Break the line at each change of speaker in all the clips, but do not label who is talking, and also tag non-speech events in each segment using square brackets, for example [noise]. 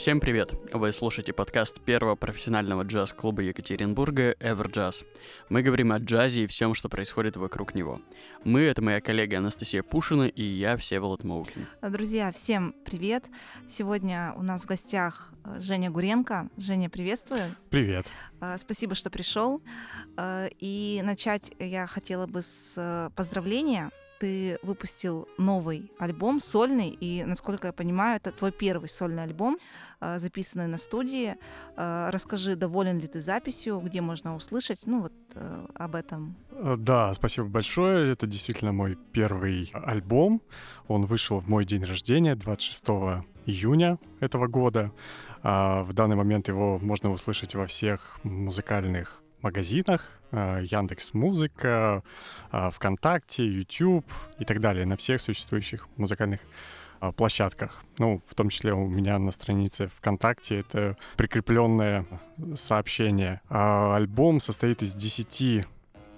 Всем привет! Вы слушаете подкаст первого профессионального джаз-клуба Екатеринбурга Everjazz. Мы говорим о джазе и всем, что происходит вокруг него. Мы — это моя коллега Анастасия Пушина и я, Всеволод Моукин.
Друзья, всем привет! Сегодня у нас в гостях э, Женя Гуренко. Женя, приветствую.
Привет.
Э, спасибо, что пришел. Э, и начать я хотела бы с поздравления ты выпустил новый альбом, сольный, и, насколько я понимаю, это твой первый сольный альбом, а, записанный на студии. А, расскажи, доволен ли ты записью, где можно услышать, ну вот э, об этом.
Э, да, спасибо большое. Это действительно мой первый альбом. Он вышел в мой день рождения, 26 июня этого года. А, в данный момент его можно услышать во всех музыкальных магазинах, э, Яндекс Музыка, э, ВКонтакте, YouTube и так далее, на всех существующих музыкальных э, площадках. Ну, в том числе у меня на странице ВКонтакте это прикрепленное сообщение. А альбом состоит из 10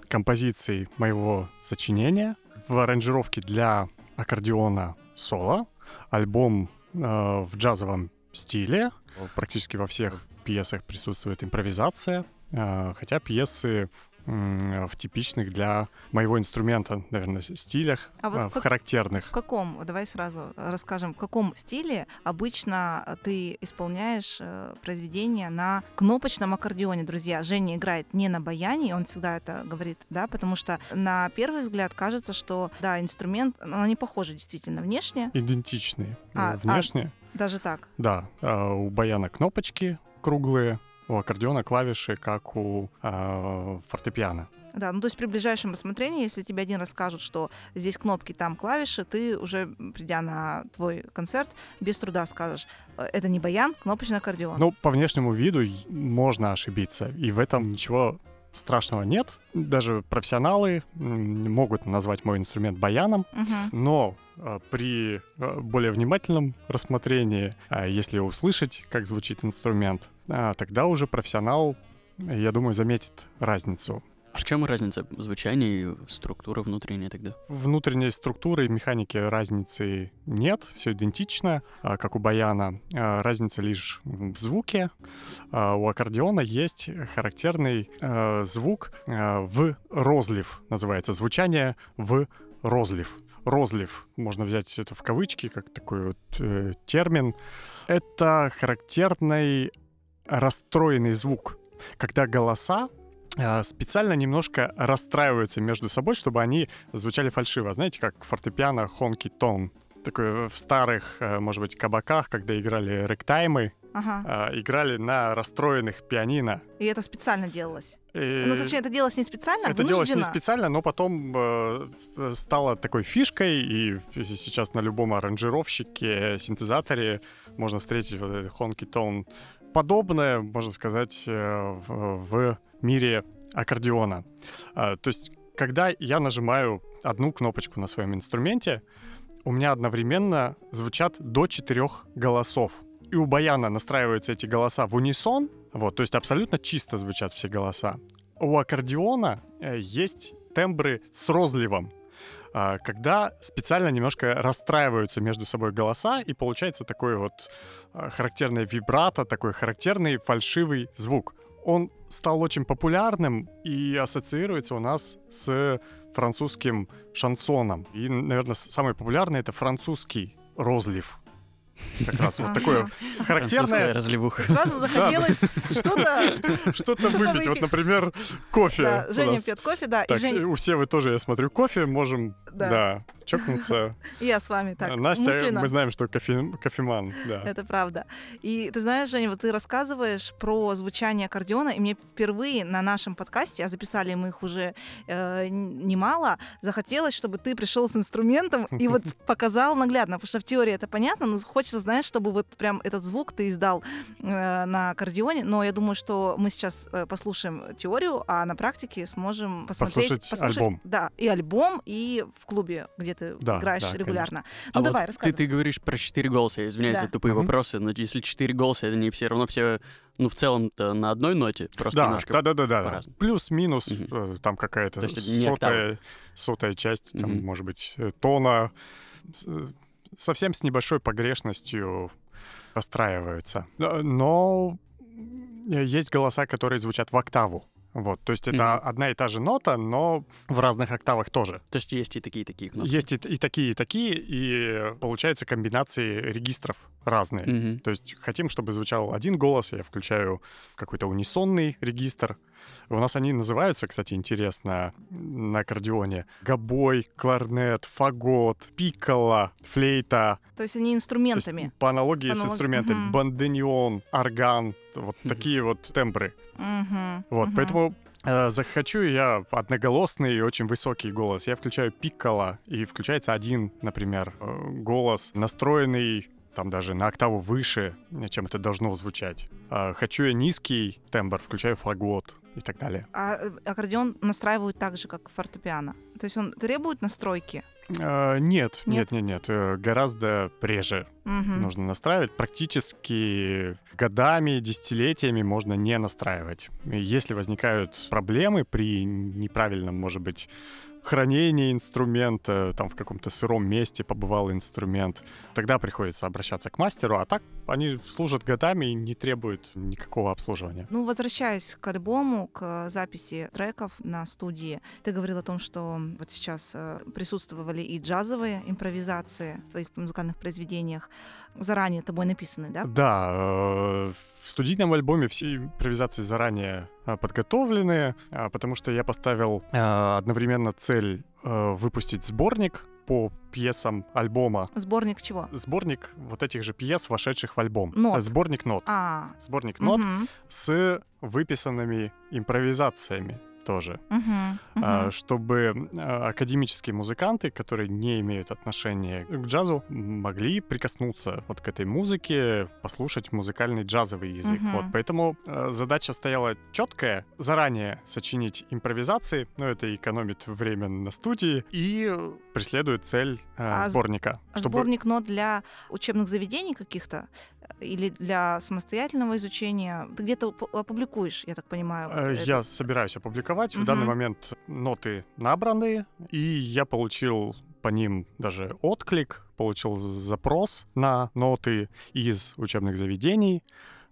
композиций моего сочинения в аранжировке для аккордеона соло. Альбом в джазовом стиле. Практически во всех пьесах присутствует импровизация. А, хотя пьесы в типичных для моего инструмента, наверное, стилях, а вот а, в, в характерных.
В каком, давай сразу расскажем, в каком стиле обычно ты исполняешь э, произведение на кнопочном аккордеоне, друзья? Женя играет не на баяне, он всегда это говорит, да, потому что на первый взгляд кажется, что, да, инструмент, но они похожи действительно внешне.
Идентичные а, внешне.
А, даже так?
Да, а, у баяна кнопочки круглые, у аккордеона клавиши, как у э, фортепиано.
Да, ну то есть при ближайшем рассмотрении, если тебе один раз скажут, что здесь кнопки, там клавиши, ты уже, придя на твой концерт, без труда скажешь, «Э, это не баян, кнопочный аккордеон.
Ну, по внешнему виду можно ошибиться, и в этом ничего страшного нет. Даже профессионалы могут назвать мой инструмент баяном, угу. но а, при а, более внимательном рассмотрении, а, если услышать, как звучит инструмент, тогда уже профессионал, я думаю, заметит разницу.
А в чем разница звучания и структуры внутренней тогда?
Внутренней структуры и механики разницы нет, все идентично, а, как у баяна. А, разница лишь в звуке. У аккордеона есть характерный звук в розлив, называется, звучание в розлив. Розлив, можно взять это в кавычки, как такой вот э, термин. Это характерный расстроенный звук, когда голоса специально немножко расстраиваются между собой, чтобы они звучали фальшиво. Знаете, как фортепиано хонки тон. Такое в старых, э, может быть, кабаках, когда играли ректаймы, ага. э, играли на расстроенных пианино.
И это специально делалось? И... Ну, точнее, это делалось не специально,
Это делалось не специально, но потом э, стало такой фишкой, и сейчас на любом аранжировщике, синтезаторе можно встретить вот этот хонки тон. Подобное, можно сказать, э, в, в мире аккордеона. А, то есть, когда я нажимаю одну кнопочку на своем инструменте, у меня одновременно звучат до четырех голосов. И у баяна настраиваются эти голоса в унисон, вот, то есть абсолютно чисто звучат все голоса. У аккордеона э, есть тембры с розливом, а, когда специально немножко расстраиваются между собой голоса, и получается такой вот а, характерный вибрато, такой характерный фальшивый звук он стал очень популярным и ассоциируется у нас с французским шансоном. И, наверное, самый популярный это французский розлив. Как раз вот такое характерное...
разливуха.
Сразу захотелось [laughs] что-то...
Что-то выпить. Вот, например, кофе.
Женя пьет кофе, да.
Так, у Севы тоже, я смотрю, кофе. Можем, да, чокнуться. [laughs]
Я с вами так.
Настя, мы знаем, что кофе, кофеман, да.
Это правда. И ты знаешь, Женя, вот ты рассказываешь про звучание аккордеона, и мне впервые на нашем подкасте, а записали мы их уже э, немало, захотелось, чтобы ты пришел с инструментом и вот [laughs] показал наглядно, потому что в теории это понятно, но хочется, знаешь, чтобы вот прям этот звук ты издал э, на аккордеоне, но я думаю, что мы сейчас э, послушаем теорию, а на практике сможем посмотреть...
Послушать, послушать альбом.
Да, и альбом, и в клубе, где ты да, играешь да, регулярно. Конечно. Ну
а
давай,
вот
рассказывай.
Ты, ты говоришь про четыре голоса, я извиняюсь да. за тупые mm-hmm. вопросы, но если четыре голоса, это не все равно все, ну, в целом-то на одной ноте, просто
да,
немножко
Да, да, да, да. Плюс-минус mm-hmm. там какая-то сотая, сотая часть, там, mm-hmm. может быть, э, тона, совсем с небольшой погрешностью расстраиваются. Э, Но есть голоса, которые звучат в октаву. Вот, то есть это
Мгм.
одна и та же нота, но в разных октавах тоже.
То есть есть и такие, и такие кнопки.
Есть и, и такие, и такие, и получаются комбинации регистров разные.
Мгм.
То есть хотим, чтобы звучал один голос, я включаю какой-то унисонный регистр. У нас они называются, кстати, интересно, на аккордеоне. Гобой, кларнет, фагот, пикколо, флейта.
То есть они
То есть
инструментами.
по аналогии
По
с
аналог-
инструментами.
мгм.
Банденион, орган, вот такие вот тембры. Вот, поэтому э, захочу я одноголосный и очень высокий голос. Я включаю пикколо, и включается один, например, э, голос, настроенный там даже на октаву выше, чем это должно звучать. А хочу я низкий тембр, включаю фагот и так далее.
А э, аккордеон настраивают так же, как фортепиано. То есть он требует настройки.
Э, Нет,
Нет?
нет, нет, нет, э, гораздо реже
Мгм.
нужно настраивать. Практически годами, десятилетиями можно не настраивать. Если возникают проблемы при неправильном, может быть, хранении инструмента, там в каком-то сыром месте побывал инструмент, тогда приходится обращаться к мастеру, а так они служат годами и не требуют никакого обслуживания.
Ну, возвращаясь к альбому, к записи треков на студии, ты говорил о том, что вот сейчас э, присутствовали и джазовые импровизации в твоих музыкальных произведениях, заранее тобой написаны, да?
Да, э, в студийном альбоме все импровизации заранее э, подготовлены, а, потому что я поставил э, одновременно цель э, выпустить сборник по пьесам альбома.
Сборник чего?
Сборник вот этих же пьес, вошедших в альбом.
Нот.
Э, Сборник нот.
А,
Сборник нот
мгм,
с выписанными импровизациями тоже. а,
мгм.
чтобы а, академические музыканты, которые не имеют отношения к джазу, могли прикоснуться вот к этой музыке, послушать музыкальный джазовый язык.
Мгм.
Вот, поэтому э, задача стояла четкая, заранее сочинить импровизации, но это экономит время на студии и преследует цель э,
А
сборника.
А Сборник нот для учебных заведений каких-то или для самостоятельного изучения? Ты где-то оп- опубликуешь, я так понимаю.
Э,
это-
Я собираюсь опубликовать. В данный момент ноты набраны, и я получил по ним даже отклик, получил запрос на ноты из учебных заведений,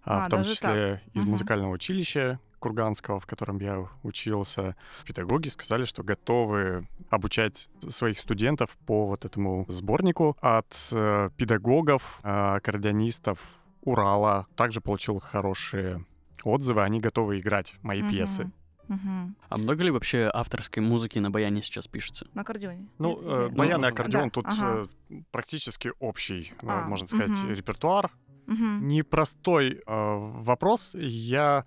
а,
А,
в том числе из
Мгм.
музыкального училища Курганского, в котором я учился. Педагоги сказали, что готовы обучать своих студентов по вот этому сборнику. От э, педагогов, э, аккордеонистов Урала также получил хорошие отзывы. Они готовы играть мои
Мгм,
пьесы.
мгм.
А много ли вообще авторской музыки на баяне сейчас пишется?
На аккордеоне?
Ну,
Нет,
э, баян и
Ну,
аккордеон
да,
тут
ага.
э, практически общий, э,
А,
можно сказать,
мгм.
репертуар.
Мгм.
Непростой э, вопрос. Я,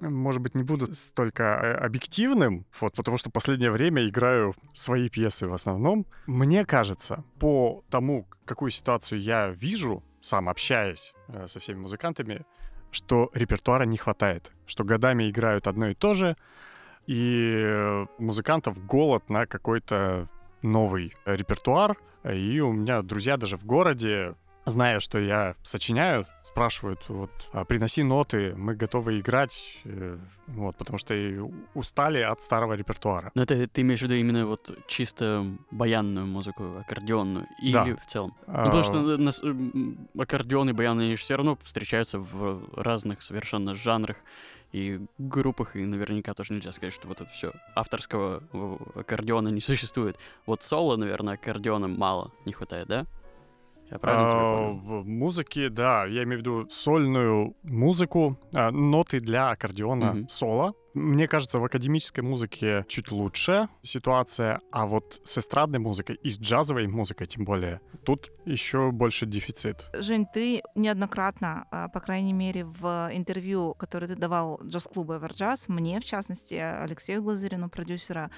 может быть, не буду столько э, объективным, вот, потому что последнее время играю свои пьесы в основном. Мне кажется, по тому, какую ситуацию я вижу, сам общаясь э, со всеми музыкантами, что репертуара не хватает, что годами играют одно и то же, и э, музыкантов голод на какой-то новый репертуар. И у меня друзья даже в городе, зная, что я сочиняю, спрашивают, вот, «А приноси ноты, мы готовы играть, э, вот, потому что и устали от старого репертуара.
Ну, это ты имеешь в виду именно вот чисто баянную музыку, аккордеонную, или
Да.
в целом? Ну, потому
А,
что на- на с- м, аккордеон и баян, они все равно встречаются в разных совершенно жанрах и группах, и наверняка тоже нельзя сказать, что вот это все авторского аккордеона не существует. Вот соло, наверное, аккордеона мало не хватает, да? Я правильно тебя
А,
понял?
В музыке, да, я имею в виду сольную музыку, а, ноты для аккордеона соло. Мне кажется, в академической музыке чуть лучше ситуация, а вот с эстрадной музыкой и с джазовой музыкой тем более, тут еще больше дефицит.
Жень, ты неоднократно, а, по крайней мере, в интервью, которое ты давал джаз-клубу Эверджаз, мне, в частности, Алексею Глазырину, продюсера,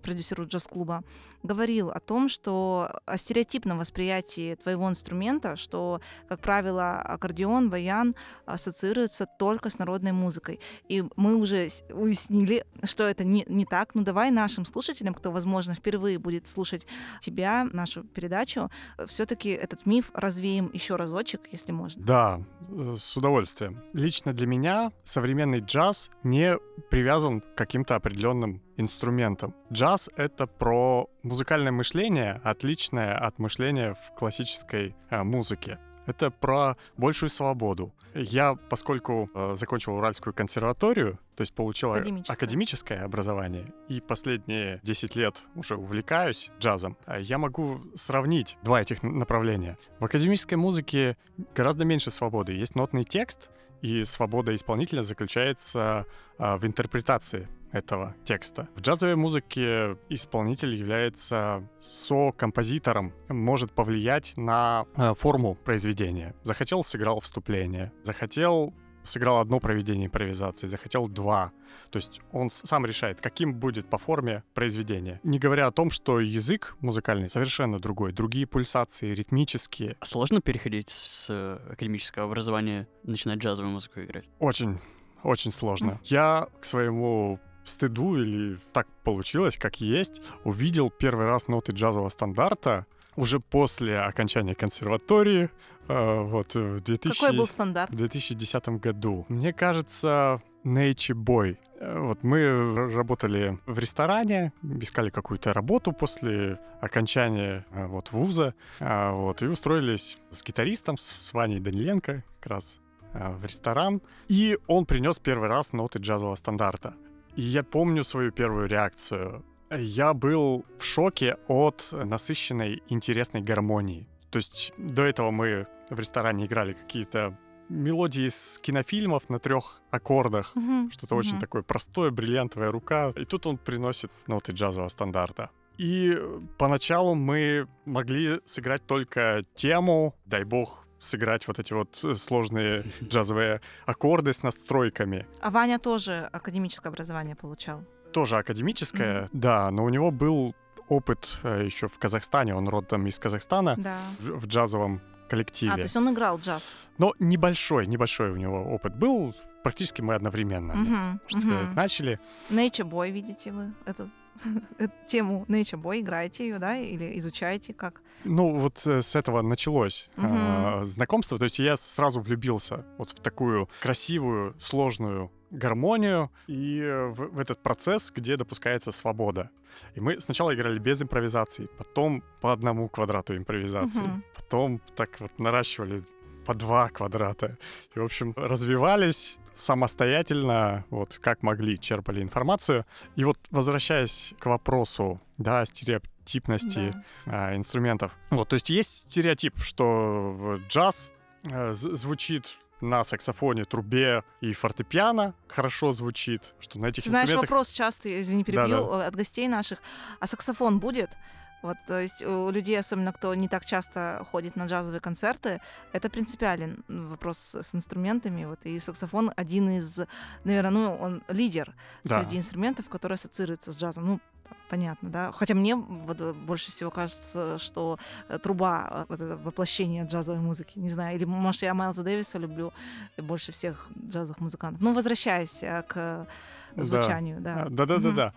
продюсеру джаз-клуба, говорил о том, что о стереотипном восприятии твоего инструмента, что, как правило, аккордеон, баян ассоциируется только с народной музыкой. И мы уже уяснили, что это не, не так. Ну давай нашим слушателям, кто, возможно, впервые будет слушать тебя, нашу передачу, все-таки этот миф развеем еще разочек, если можно.
Да, э, с удовольствием. Лично для меня современный джаз не привязан к каким-то определенным инструментам. Джаз — это про музыкальное мышление, отличное от мышления в классической э, музыке. Это про большую свободу. Я, поскольку э, закончил Уральскую консерваторию, то есть получил
Академическое.
академическое образование, и последние 10 лет уже увлекаюсь джазом, э, я могу сравнить два этих направления. В академической музыке гораздо меньше свободы. Есть нотный текст, и свобода исполнителя заключается а, в интерпретации этого текста. В джазовой музыке исполнитель является со-композитором, может повлиять на э, форму произведения. Захотел, сыграл вступление. Захотел, сыграл одно проведение импровизации. Захотел два. То есть он сам решает, каким будет по форме произведение. Не говоря о том, что язык музыкальный совершенно другой. Другие пульсации, ритмические.
А Сложно переходить с э, академического образования, начинать джазовую музыку играть?
Очень, очень сложно. Я к своему стыду или так получилось, как есть, увидел первый раз ноты джазового стандарта уже после окончания консерватории, э, вот, в 2000...
Какой был стандарт?
в 2010 году. Мне кажется, Nature Boy. Э, Вот мы работали в ресторане, искали какую-то работу после окончания э, вот вуза, вот и устроились с гитаристом с, Ваней Даниленко как раз э, в ресторан, и он принес первый раз ноты джазового стандарта. И я помню свою первую реакцию. Я был в шоке от насыщенной интересной гармонии. То есть до этого мы в ресторане играли какие-то мелодии из кинофильмов на трех аккордах.
Мгм,
Что-то очень
мгм.
такое простое, бриллиантовая рука. И тут он приносит ноты джазового стандарта. И поначалу мы могли сыграть только тему, дай бог, сыграть вот эти вот э, сложные [laughs] джазовые аккорды с настройками.
А Ваня тоже академическое образование получал.
Тоже академическое, да, но у него был опыт еще в Казахстане, он родом из Казахстана,
Да.
в, в джазовом коллективе.
А, то есть он играл джаз.
Но небольшой, небольшой у него опыт был. Практически мы одновременно,
Мгм,
можно сказать,
мгм.
начали.
Nature Boy, видите вы эту [laughs] тему Nature Boy, играете ее, да, или изучаете как?
Ну, вот э, с этого началось
Мгм.
а, знакомство. То есть я сразу влюбился вот в такую красивую, сложную гармонию и э, в, в этот процесс, где допускается свобода. И мы сначала играли без импровизации, потом по одному квадрату импровизации,
Мгм.
потом так вот наращивали по два квадрата. И, в общем, развивались самостоятельно, вот как могли, черпали информацию. И вот возвращаясь к вопросу, да, стереотипности
Да.
а, инструментов. Вот, то есть есть стереотип, что джаз э, звучит на саксофоне, трубе и фортепиано хорошо звучит, что на этих
Ты Знаешь,
инструментах...
вопрос частый, извини, перебью,
Да-да.
э, от гостей наших. А саксофон будет? Вот, то есть у людей, особенно кто не так часто ходит на джазовые концерты, это принципиален вопрос с инструментами. Вот, и саксофон один из, наверное, ну, он лидер
Да.
среди инструментов, который ассоциируется с джазом. Ну, понятно, да. Хотя мне вот э, больше всего кажется, что э, труба, э, вот это воплощение джазовой музыки, не знаю, или может я Майлза Дэвиса люблю больше всех джазовых музыкантов. Ну, возвращаясь э, к
Да.
звучанию, да.
А, Да-да-да-да.
Мгм.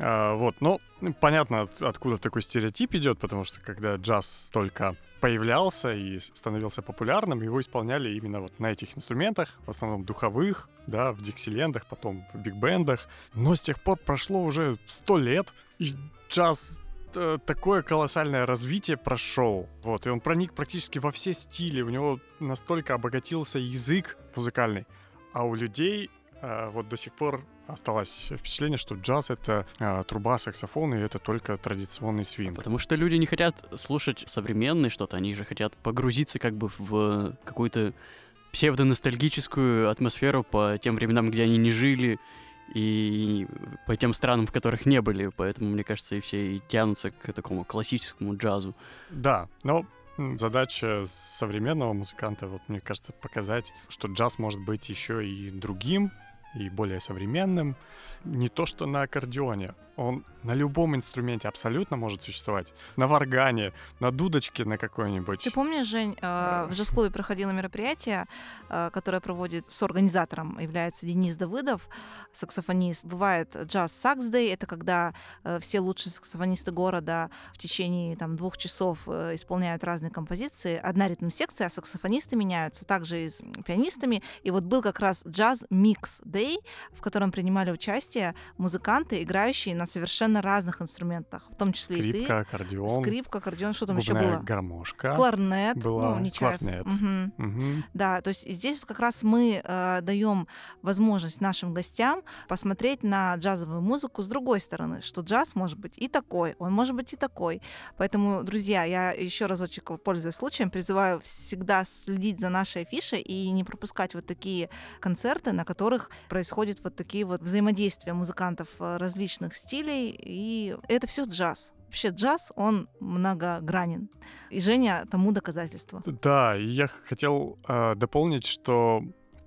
А, вот, ну, понятно, от- откуда такой стереотип идет, потому что когда джаз только появлялся и становился популярным, его исполняли именно вот на этих инструментах, в основном духовых, да, в диксилендах, потом в биг-бендах. Но с тех пор прошло уже сто лет, и джаз э, такое колоссальное развитие прошел. Вот, и он проник практически во все стили. У него настолько обогатился язык музыкальный. А у людей э, вот до сих пор осталось впечатление, что джаз это э, труба, саксофон, и это только традиционный свинг.
Потому что люди не хотят слушать современное что-то, они же хотят погрузиться как бы в какую-то псевдоностальгическую атмосферу по тем временам, где они не жили, и по тем странам, в которых не были. Поэтому, мне кажется, и все и тянутся к такому классическому джазу.
Да, но задача современного музыканта, вот мне кажется, показать, что джаз может быть еще и другим, и более современным. Не то, что на аккордеоне. он на любом инструменте абсолютно может существовать. На варгане, на дудочке на какой-нибудь.
Ты помнишь, Жень, э, в джаз-клубе проходило мероприятие, э, которое проводит с организатором, является Денис Давыдов, саксофонист. Бывает джаз сакс дэй это когда э, все лучшие саксофонисты города в течение там, двух часов исполняют разные композиции. Одна ритм-секция, а саксофонисты меняются, также и с пианистами. И вот был как раз джаз микс дэй, в котором принимали участие музыканты, играющие на совершенно разных инструментах, в том числе
Скрипка,
и ты.
аккордеон.
Скрипка, аккордеон, что там еще было?
гармошка.
Кларнет,
была,
ну, Нечаев.
кларнет.
Мгм.
Мгм.
Да, то есть здесь как раз мы э, даем возможность нашим гостям посмотреть на джазовую музыку с другой стороны, что джаз может быть и такой, он может быть и такой. Поэтому, друзья, я еще разочек, пользуясь случаем, призываю всегда следить за нашей афишей и не пропускать вот такие концерты, на которых происходят вот такие вот взаимодействия музыкантов э, различных стилей, и это все джаз. Вообще джаз, он многогранен. И Женя тому доказательство.
Да, и я хотел э, дополнить, что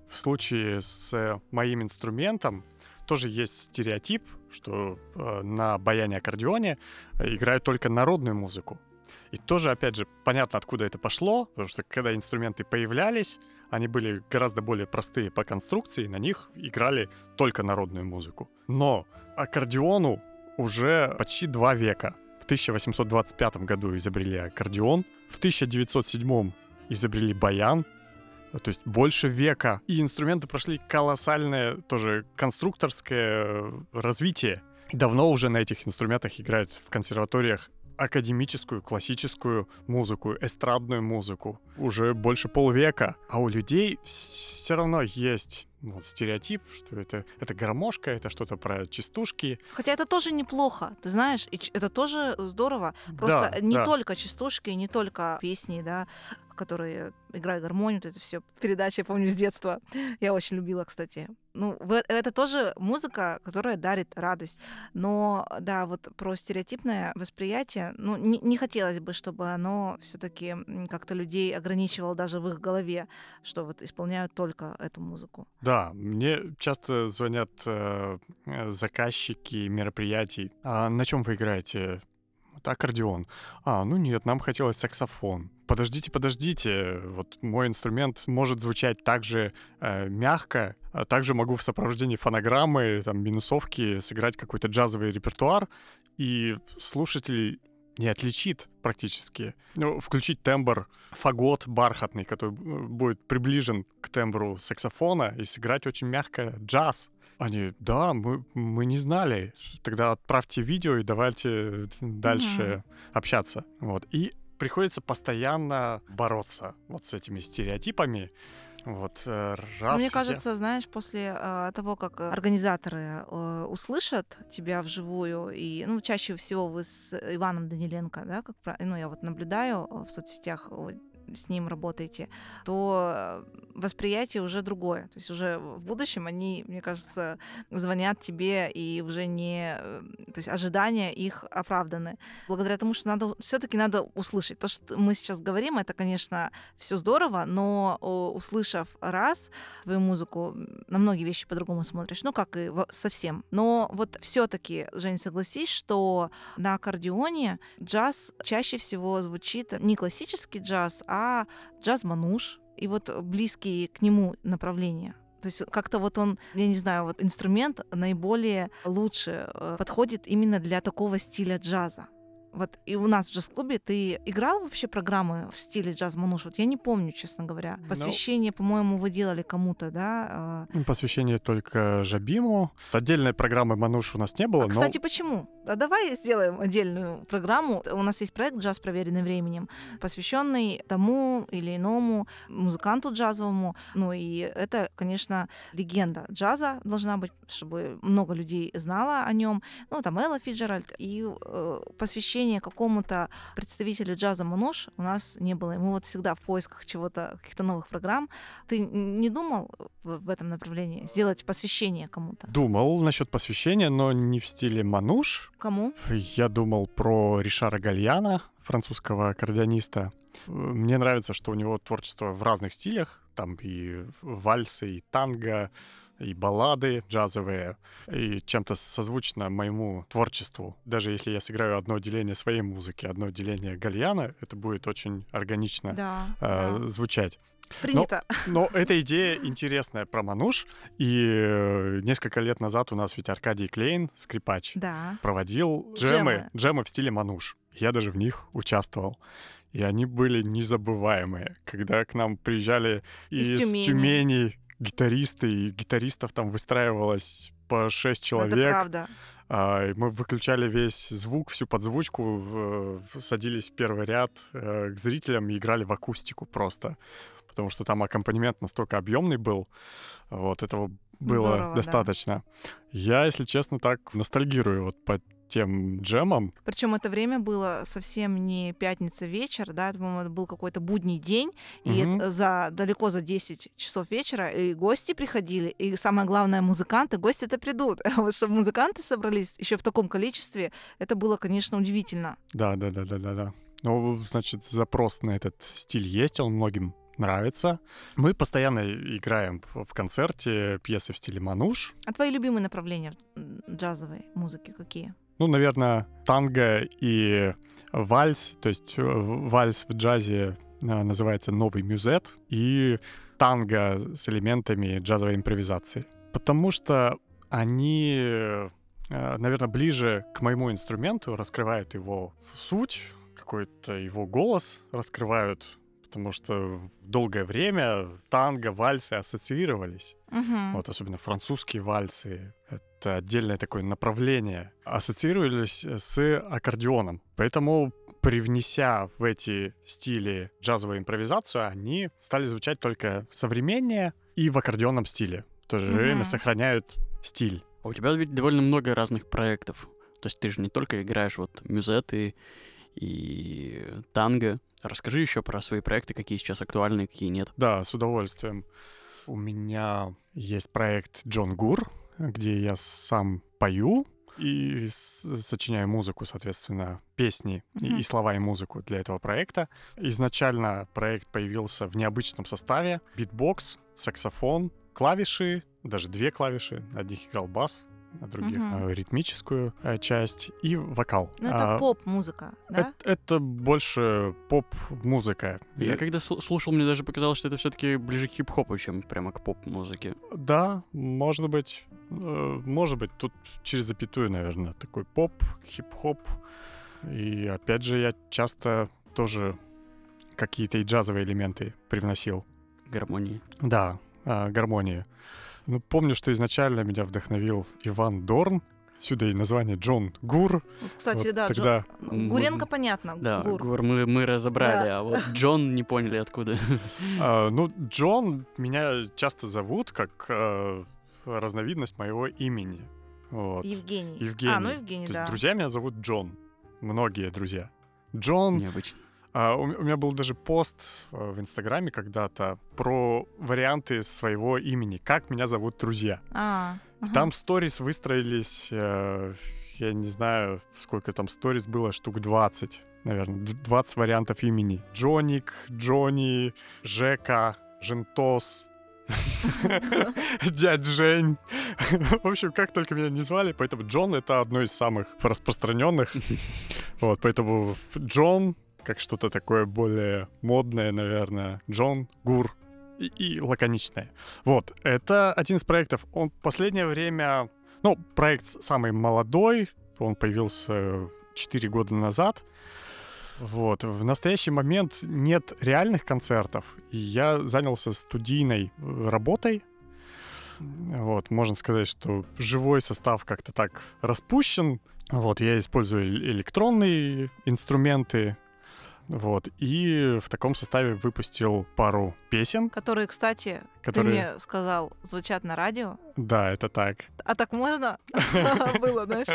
в случае с моим инструментом тоже есть стереотип, что э, на баяне-аккордеоне э, играют только народную музыку. И тоже, опять же, понятно, откуда это пошло, потому что когда инструменты появлялись, они были гораздо более простые по конструкции, на них играли только народную музыку. Но аккордеону уже почти два века. В 1825 году изобрели аккордеон, в 1907 изобрели баян, то есть больше века. И инструменты прошли колоссальное тоже конструкторское э, развитие. Давно уже на этих инструментах играют в консерваториях академическую, классическую музыку, эстрадную музыку уже больше полвека. А у людей все равно есть вот, стереотип, что это, это гармошка, это что-то про частушки.
Хотя это тоже неплохо, ты знаешь, и это тоже здорово. Просто
Да,
не
да.
только частушки, не только песни, да, которые играют гармонию, вот это все передачи, я помню, с детства. [laughs] Я очень любила, кстати. Ну, в- это тоже музыка, которая дарит радость. Но, да, вот про стереотипное восприятие, ну, не, не хотелось бы, чтобы оно все-таки как-то людей ограничивало даже в их голове, что вот исполняют только эту музыку.
Да, мне часто звонят э, э, заказчики мероприятий. А на чем вы играете? Аккордеон. А, ну нет, нам хотелось саксофон. Подождите, подождите. Вот мой инструмент может звучать так же э, мягко, а также могу в сопровождении фонограммы, там, минусовки сыграть какой-то джазовый репертуар, и слушатель не отличит практически. Ну, включить тембр, фагот бархатный, который э, будет приближен к тембру саксофона, и сыграть очень мягко джаз. Они, да, мы, мы не знали. Тогда отправьте видео и давайте дальше общаться. Вот. И приходится постоянно бороться вот с этими стереотипами. Вот, э, раз
Мне
я-
кажется, знаешь, после э, того, как организаторы э, услышат тебя вживую, и, ну, чаще всего вы с Иваном Даниленко, да, как ну, я вот наблюдаю э, в соцсетях, э, с ним работаете, то э, восприятие уже другое. То есть уже в будущем они, мне кажется, звонят тебе и уже не... э, То есть ожидания их оправданы. Благодаря тому, что надо все-таки надо услышать. То, что мы сейчас говорим, это, конечно, все здорово, но услышав раз твою музыку, на многие вещи по-другому смотришь, ну, как и совсем. Но вот все-таки, Жень, согласись, что на аккордеоне джаз чаще всего звучит не классический джаз, а джаз-мануш и вот близкие к нему направления. То есть как-то вот он, я не знаю, вот инструмент наиболее лучше э, подходит именно для такого стиля джаза. Вот и у нас в джаз-клубе ты играл вообще программы в стиле джаз-мануш? Вот я не помню, честно говоря.
Ну-
Посвящение, по-моему, вы делали кому-то, да? э,
Ну, Посвящение только Жабиму. Отдельной программы Мануш у нас не было,
А,
но
кстати, почему? А давай сделаем отдельную программу. У нас есть проект «Джаз, проверенный временем», посвященный тому или иному музыканту джазовому. Ну и это, конечно, легенда джаза должна быть, чтобы много людей знало о нем. Ну, там Элла Фиджеральд. И э, посвящение какому-то представителю джаза Мануш у нас не было. И мы вот всегда в поисках чего-то, каких-то новых программ. Ты не думал в, этом направлении сделать посвящение кому-то?
думал насчет посвящения, но не в стиле Мануш.
Кому?
Я думал про Ришара Гальяна, французского аккордеониста. Мне нравится, что у него творчество в разных стилях. Там и вальсы, и танго, и баллады джазовые, и чем-то созвучно моему творчеству. Даже если я сыграю одно деление своей музыки, одно деление гальяна, это будет очень органично
Да,
э,
да.
звучать.
Принято.
Но эта идея интересная про Мануш, и э, несколько лет назад у нас ведь Аркадий Клейн, скрипач,
Да.
проводил
Джемы.
джемы, джемы в стиле Мануш. Я даже в них участвовал. И они были незабываемые, когда к нам приезжали
Из
из,
Тюмени.
Тюмени. Гитаристы, и гитаристов там выстраивалось по шесть
Это
человек.
правда.
А, мы выключали весь звук, всю подзвучку, в- в- садились в первый ряд э, к зрителям и играли в акустику просто. Потому что там аккомпанемент настолько объемный был, вот этого было
Здорово, да.
достаточно. Я, если честно, так ностальгирую вот по тем джемам.
Причем это время было совсем не пятница вечер, да, это, по-моему, был какой-то будний день, и это за далеко за 10 часов вечера и гости приходили, и самое главное, музыканты, гости это придут. [laughs] А вот чтобы музыканты собрались еще в таком количестве, это было, конечно, удивительно.
Да, да, да, да, да, да. Ну, значит, запрос на этот стиль есть, он многим нравится. Мы постоянно играем в концерте пьесы в стиле мануш.
А твои любимые направления джазовой музыки какие?
Ну, наверное, танго и вальс. То есть э, вальс в джазе э, называется новый мюзет. И танго с элементами джазовой импровизации. Потому что они, наверное, ближе к моему инструменту, раскрывают его суть, какой-то его голос раскрывают, потому что долгое время танго, вальсы ассоциировались.
Мгм.
Вот особенно французские вальсы. Это отдельное такое направление. Ассоциировались с аккордеоном. Поэтому привнеся в эти стили джазовую импровизацию, они стали звучать только современнее и в аккордеонном стиле. В то же
Мгм.
время сохраняют стиль.
А у тебя ведь довольно много разных проектов. То есть ты же не только играешь вот мюзеты и танго. Расскажи еще про свои проекты, какие сейчас актуальны, какие нет.
Да, с удовольствием. У меня есть проект Джон Гур, где я сам пою и сочиняю музыку, соответственно, песни и-
Мгм.
и слова и музыку для этого проекта. Изначально проект появился в необычном составе. Битбокс, саксофон, клавиши, даже две клавиши. На одних играл бас, других э, ритмическую э, часть и вокал.
Ну, это
А,
поп-музыка, да?
это, это больше поп-музыка.
Я когда сл- слушал, мне даже показалось, что это все-таки ближе к хип-хопу, чем прямо к поп-музыке.
Да, может быть. э, Может быть, тут через запятую, наверное, такой поп, хип-хоп. И опять же, я часто тоже какие-то и джазовые элементы привносил.
Гармонии.
Да, а, гармонии. Ну, помню, что изначально меня вдохновил Иван Дорн. Отсюда и название Джон Гур.
Вот, кстати,
Вот
да,
тогда
Гуренко понятно,
Да,
Гур.
Гур мы, мы разобрали, а вот Джон не поняли откуда. [laughs]
А, ну, Джон меня часто зовут как э, разновидность моего имени. Вот.
Евгений.
Евгений.
А, ну Евгений,
То
да.
есть друзья меня зовут Джон. Многие друзья. Джон.
Необычно.
А, у, меня был даже пост э, в Инстаграме когда-то про варианты своего имени. Как меня зовут друзья.
А, ага.
Там сторис выстроились, э, я не знаю, сколько там сторис было, штук 20, наверное. д- 20 вариантов имени. Джоник, Джонни, Жека, Жентос, [laughs] дядь Жень. [laughs] В общем, как только меня не звали, поэтому Джон — это одно из самых распространенных. [laughs] Вот, поэтому Джон, как что-то такое более модное, наверное. Джон, Гур и, и лаконичное. Вот, это один из проектов. Он в последнее время... Ну, проект самый молодой, он появился 4 года назад. Вот. В настоящий момент нет реальных концертов, я занялся студийной э, работой. Вот, можно сказать, что живой состав как-то так распущен. Вот, я использую э- электронные инструменты. Вот, и в таком составе выпустил пару песен,
Которые, кстати,
которые...
ты мне сказал, звучат на радио.
Да, это так.
А так можно? [laughs] Было, знаешь,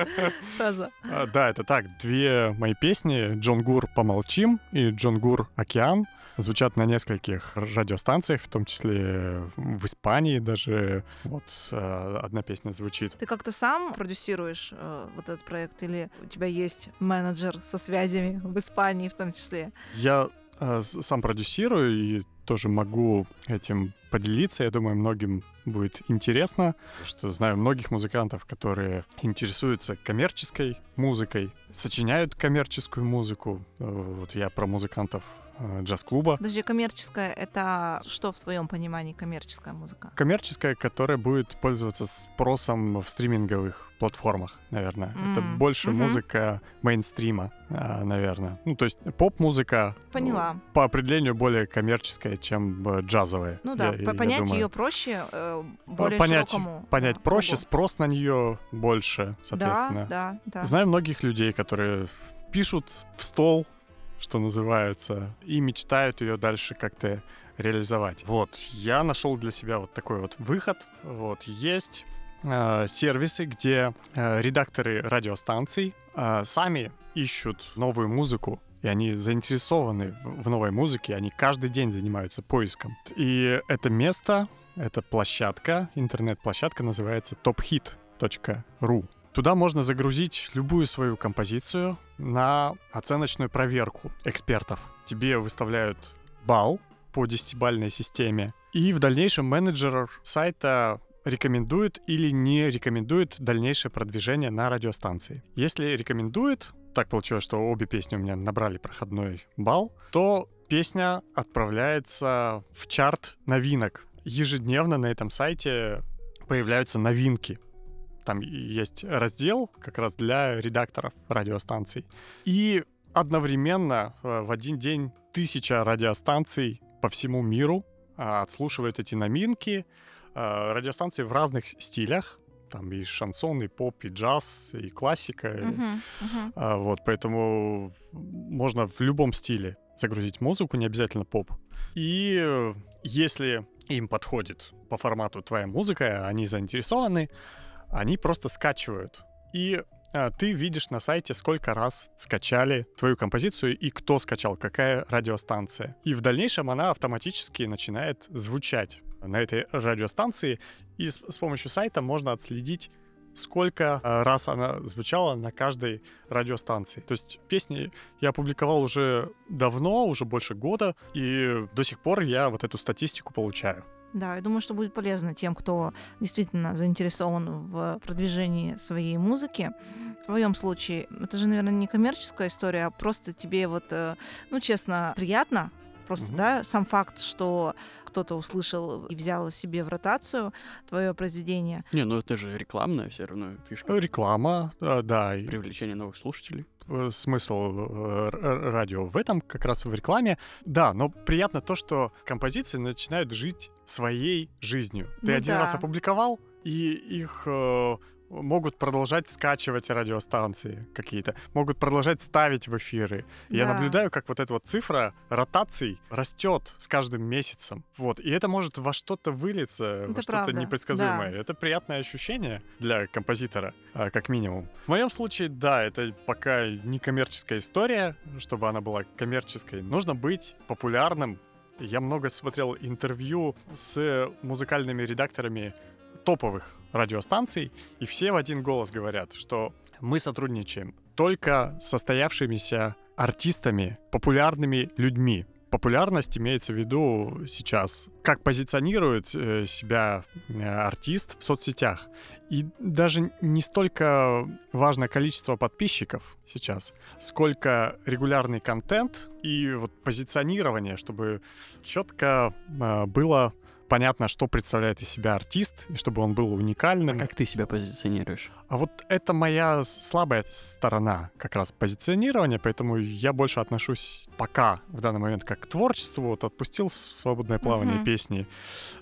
фраза.
А, Да, это так. Две мои песни «Джон Гур «Помолчим» и «Джон Гур «Океан» звучат на нескольких радиостанциях, в том числе в Испании даже. Вот э, одна песня звучит.
Ты как-то сам продюсируешь э, вот этот проект или у тебя есть менеджер со связями в Испании в том числе?
Я э, сам продюсирую и тоже могу этим поделиться. Я думаю, многим будет интересно, что знаю многих музыкантов, которые интересуются коммерческой музыкой, сочиняют коммерческую музыку. Э, Вот я про музыкантов э, джаз-клуба.
Подожди, коммерческая — это что в твоем понимании коммерческая музыка?
Коммерческая, которая будет пользоваться спросом в стриминговых платформах, наверное. Это
М,
больше
мгм.
музыка мейнстрима, а, наверное. Ну, то есть поп-музыка
Поняла.
э, по определению более коммерческая, чем э, джазовая.
Ну да,
я
понять
думаю.
ее проще, э, более
понять,
широкому
понять
да,
проще,
кругу.
спрос на нее больше, соответственно.
Да, да, да.
Знаю многих людей, которые пишут в стол, что называется, и мечтают ее дальше как-то реализовать. Вот, я нашел для себя вот такой вот выход. Вот, есть э, сервисы, где э, редакторы радиостанций э, сами ищут новую музыку, и они заинтересованы в новой музыке, они каждый день занимаются поиском. И это место, эта площадка, интернет-площадка называется tophit.ru. Туда можно загрузить любую свою композицию на оценочную проверку экспертов. Тебе выставляют балл по десятибальной системе, и в дальнейшем менеджер сайта рекомендует или не рекомендует дальнейшее продвижение на радиостанции. Если рекомендует, так получилось, что обе песни у меня набрали проходной балл, то песня отправляется в чарт новинок. Ежедневно на этом сайте появляются новинки. Там есть раздел как раз для редакторов радиостанций. И одновременно э, в один день тысяча радиостанций по всему миру а, отслушивают эти новинки. А, Радиостанции в разных стилях. Там и шансон, и поп, и джаз, и классика.
Мгм, мгм.
а, Вот, поэтому можно в любом стиле загрузить музыку, не обязательно поп. И э, если им подходит по формату твоя музыка, они заинтересованы, они просто скачивают. И а, ты видишь на сайте, сколько раз скачали твою композицию и кто скачал, какая радиостанция. И в дальнейшем она автоматически начинает звучать на этой радиостанции. И с, с помощью сайта можно отследить сколько а, раз она звучала на каждой радиостанции. То есть песни я опубликовал уже давно, уже больше года, и до сих пор я вот эту статистику получаю.
Да, я думаю, что будет полезно тем, кто действительно заинтересован в продвижении своей музыки. В твоем случае, это же, наверное, не коммерческая история, а просто тебе вот, э, ну, честно, приятно. Просто,
Мгм.
да, сам факт, что кто-то услышал и взял себе в ротацию твое произведение.
Не, ну это же рекламная все равно фишка.
Реклама, э, да,
Привлечение новых слушателей.
э, смысл э, радио в этом, как раз в рекламе. Да, но приятно то, что композиции начинают жить своей жизнью. Ты
Ну
один
да.
раз опубликовал, и их э, могут продолжать скачивать радиостанции какие-то, могут продолжать ставить в эфиры. И Я
Да.
наблюдаю, как вот эта вот цифра ротаций растет с каждым месяцем. Вот. И это может во что-то вылиться,
Это
во что-то непредсказуемое.
да.
Это приятное ощущение для композитора, а, как минимум. В моем случае, да, это пока не коммерческая история, чтобы она была коммерческой. Нужно быть популярным. Я много смотрел интервью с музыкальными редакторами топовых радиостанций, и все в один голос говорят, что мы сотрудничаем только состоявшимися артистами, популярными людьми. Популярность имеется в виду сейчас, как позиционирует э, себя э, артист в соцсетях. И даже не столько важно количество подписчиков сейчас, сколько регулярный контент и вот позиционирование, чтобы четко э, было понятно, что представляет из себя артист, и чтобы он был уникальным.
Как ты себя позиционируешь?
А вот это моя слабая сторона, как раз позиционирование, поэтому я больше отношусь пока, в данный момент, как к творчеству, вот отпустил в свободное плавание
Мгм.
песни.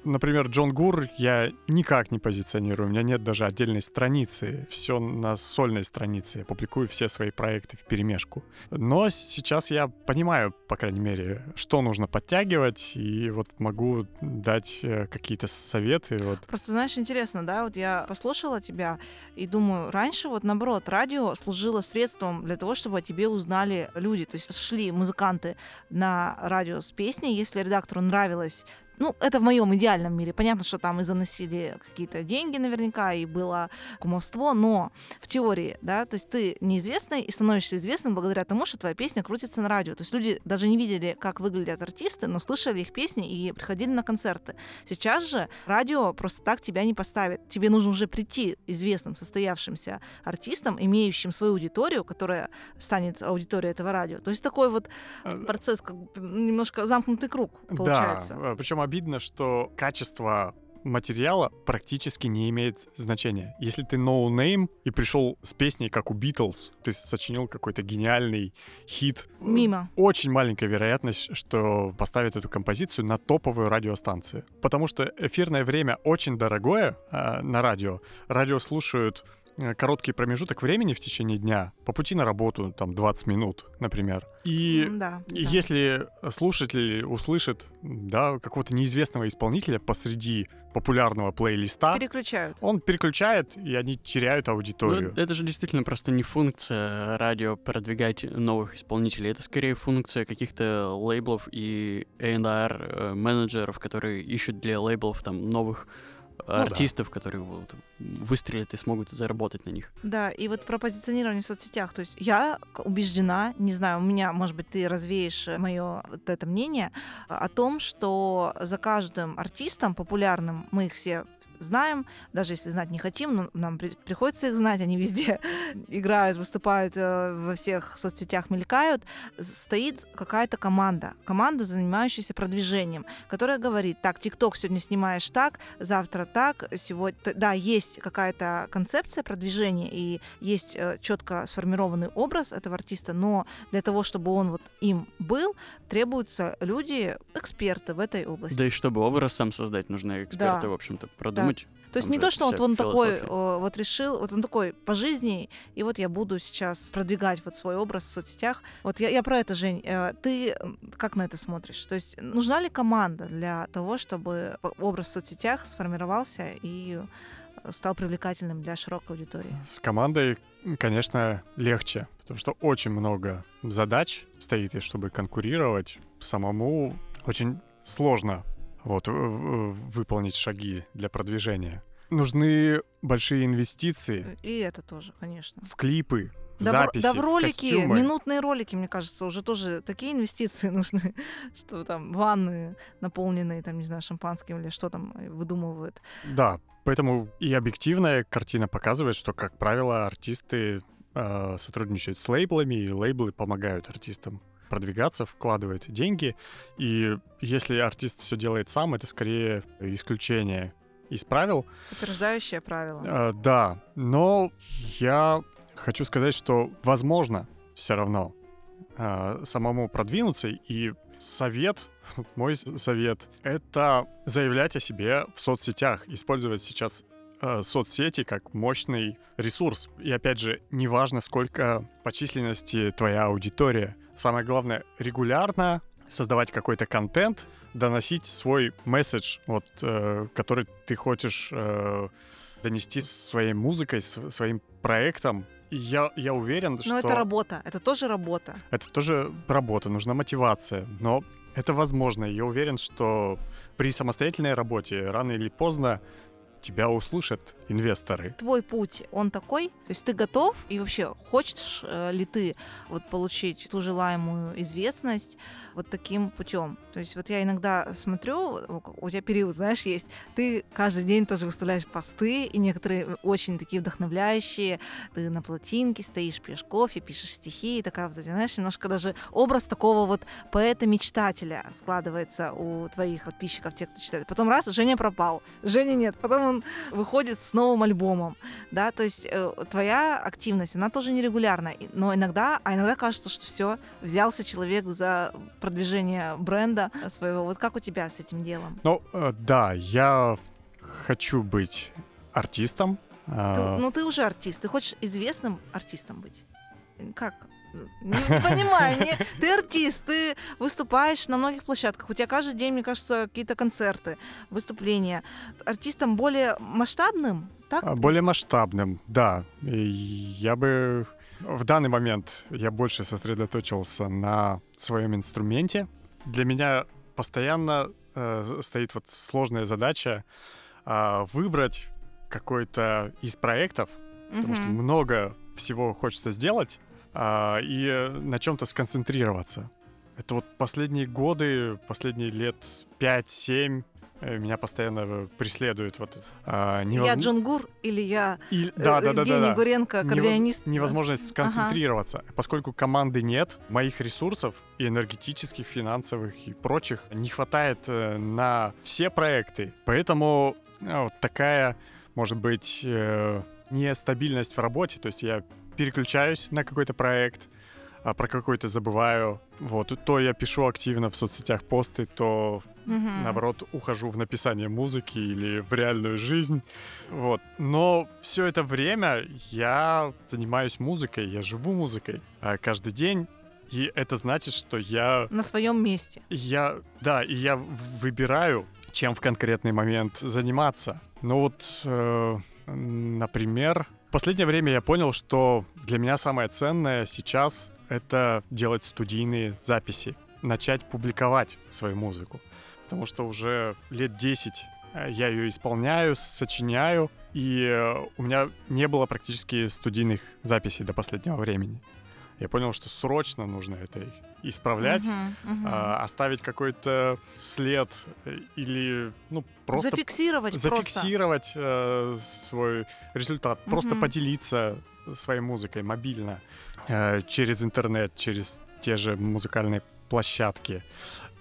Например, Джон Гур я никак не позиционирую, у меня нет даже отдельной страницы, все на сольной странице, я публикую все свои проекты в перемешку. Но сейчас я понимаю, по крайней мере, что нужно подтягивать, и вот могу дать э, какие-то советы, вот
Просто, знаешь, интересно, да, вот я послушала тебя и думаю, раньше вот наоборот, радио служило средством для того, чтобы о тебе узнали люди. То есть шли музыканты на радио с песней, если редактору нравилась ну, это в моем идеальном мире. Понятно, что там и заносили какие-то деньги наверняка, и было кумовство, но в теории, да, то есть ты неизвестный и становишься известным благодаря тому, что твоя песня крутится на радио. То есть люди даже не видели, как выглядят артисты, но слышали их песни и приходили на концерты. Сейчас же радио просто так тебя не поставит. Тебе нужно уже прийти известным, состоявшимся артистом, имеющим свою аудиторию, которая станет аудиторией этого радио. То есть такой вот
Э,
процесс, как немножко замкнутый круг получается.
Да, причем обидно, что качество материала практически не имеет значения. Если ты no-name и пришел с песней, как у Beatles, ты сочинил какой-то гениальный хит,
Мимо.
очень маленькая вероятность, что поставят эту композицию на топовую радиостанцию. Потому что эфирное время очень дорогое э, на радио. Радио слушают короткий промежуток времени в течение дня, по пути на работу, там, 20 минут, например. И
да,
и
да.
Если слушатель услышит да, какого-то неизвестного исполнителя посреди популярного плейлиста,
переключают.
он переключает, и они теряют
Ну,
аудиторию.
это же действительно просто не функция радио продвигать новых исполнителей. Это скорее функция каких-то лейблов и A&R э, менеджеров, которые ищут для лейблов там новых э,
да.
артистов, которые вот, выстрелят и смогут заработать на них.
Да, и вот про позиционирование в соцсетях. То есть я убеждена, не знаю, у меня, может быть, ты развеешь мое вот это мнение о том, что за каждым артистом популярным, мы их все знаем, даже если знать не хотим, но нам при- приходится их знать, они везде [laughs] играют, выступают э, во всех соцсетях, мелькают, стоит какая-то команда, команда, занимающаяся продвижением, которая говорит, так, ТикТок сегодня снимаешь так, завтра так, сегодня... Да, есть какая-то концепция продвижения и есть четко сформированный образ этого артиста, но для того, чтобы он вот им был, требуются люди, эксперты в этой области.
Да и чтобы образ сам создать, нужно эксперты,
Да.
в общем-то, продумать.
То есть
Там
не то, что вот он такой
философия.
э, вот решил, вот он такой по жизни, и вот я буду сейчас продвигать вот свой образ в соцсетях. Вот я, я про это, Жень. Э, Ты как на это смотришь? То есть нужна ли команда для того, чтобы образ в соцсетях сформировался и э, стал привлекательным для широкой аудитории?
С командой, конечно, легче, потому что очень много задач стоит, и чтобы конкурировать самому очень сложно вот, выполнить шаги для продвижения. Нужны большие инвестиции
И это тоже, конечно.
в клипы, в
Да, в,
записи,
да в
в
ролики,
костюмы.
минутные ролики, мне кажется, уже тоже такие инвестиции [laughs] нужны, что там ванны наполненные, там, не знаю, шампанским или что там э, выдумывают.
Да, поэтому и объективная картина показывает, что, как правило, артисты э, сотрудничают с лейблами, и лейблы помогают артистам продвигаться, вкладывают деньги. И если артист все делает сам, это скорее исключение из правил.
Подтверждающее правило.
Э, да, но я хочу сказать, что возможно все равно э, самому продвинуться и совет, [laughs] мой совет, это заявлять о себе в соцсетях, использовать сейчас э, соцсети как мощный ресурс. И опять же, неважно, сколько по численности твоя аудитория. Самое главное, регулярно создавать какой-то контент, доносить свой месседж, вот, э, который ты хочешь э, донести своей музыкой, своим проектом. Я, я уверен,
Но
что
это работа, это тоже работа.
это тоже работа, нужна мотивация, но это возможно. Я уверен, что при самостоятельной работе рано или поздно тебя услышат инвесторы.
Твой путь, он такой, то есть ты готов и вообще хочешь э, ли ты вот получить ту желаемую известность вот таким путем? То есть вот я иногда смотрю, у тебя период, знаешь, есть, ты каждый день тоже выставляешь посты, и некоторые очень такие вдохновляющие, ты на плотинке стоишь, пьешь кофе, пишешь стихи, и такая вот, знаешь, немножко даже образ такого вот поэта-мечтателя складывается у твоих подписчиков, тех, кто читает. Потом раз, Женя пропал, Жени нет, потом он выходит с новым альбомом, да, то есть э, твоя активность, она тоже нерегулярна, но иногда, а иногда кажется, что все, взялся человек за продвижение бренда своего. Вот как у тебя с этим делом?
Ну, э, да, я хочу быть артистом.
Ты-
а,
ну ты уже артист, ты хочешь известным артистом быть? Как? Не, не понимаю, не- ты артист, ты выступаешь на многих площадках, у тебя каждый день, мне кажется, какие-то концерты, выступления. Артистом более масштабным, так?
а, Более масштабным, да. И я бы в данный момент я больше сосредоточился на своем инструменте. Для меня постоянно э, стоит вот сложная задача э, выбрать какой-то из проектов, потому что много всего хочется сделать, а, и на чем-то сконцентрироваться. Это вот последние годы, последние лет 5-7 э, меня постоянно э, преследует вот а,
Я
невозм-
Джон Гур или я
И-
э,
да, да, да, да,
Евгений
да.
Гуренко,
Невоз-
кардионист?
невозможность сконцентрироваться. Поскольку команды нет, моих ресурсов и энергетических, финансовых и прочих не хватает э, на все проекты. Поэтому э, вот такая, может быть, э, нестабильность в работе. То есть я переключаюсь на какой-то проект, а про какой-то забываю. Вот, то я пишу активно в соцсетях посты, то
Мгм.
наоборот, ухожу в написание музыки или в реальную жизнь. Вот. Но все это время я занимаюсь музыкой, я живу музыкой а, каждый день. И это значит, что я,
На своем месте.
я, да, и я выбираю, чем в конкретный момент заниматься. Ну вот, э, например, в последнее время я понял, что для меня самое ценное сейчас это делать студийные записи, начать публиковать свою музыку. Потому что уже лет 10 э, я ее исполняю, сочиняю, и э, у меня не было практически студийных записей до последнего времени. Я понял, что срочно нужно это исправлять,
Мгм, мгм.
а, оставить какой-то след э, или ну просто
Зафиксировать просто.
зафиксировать э, свой результат, просто
Мгм.
поделиться своей музыкой мобильно э, через интернет, через те же музыкальные площадки.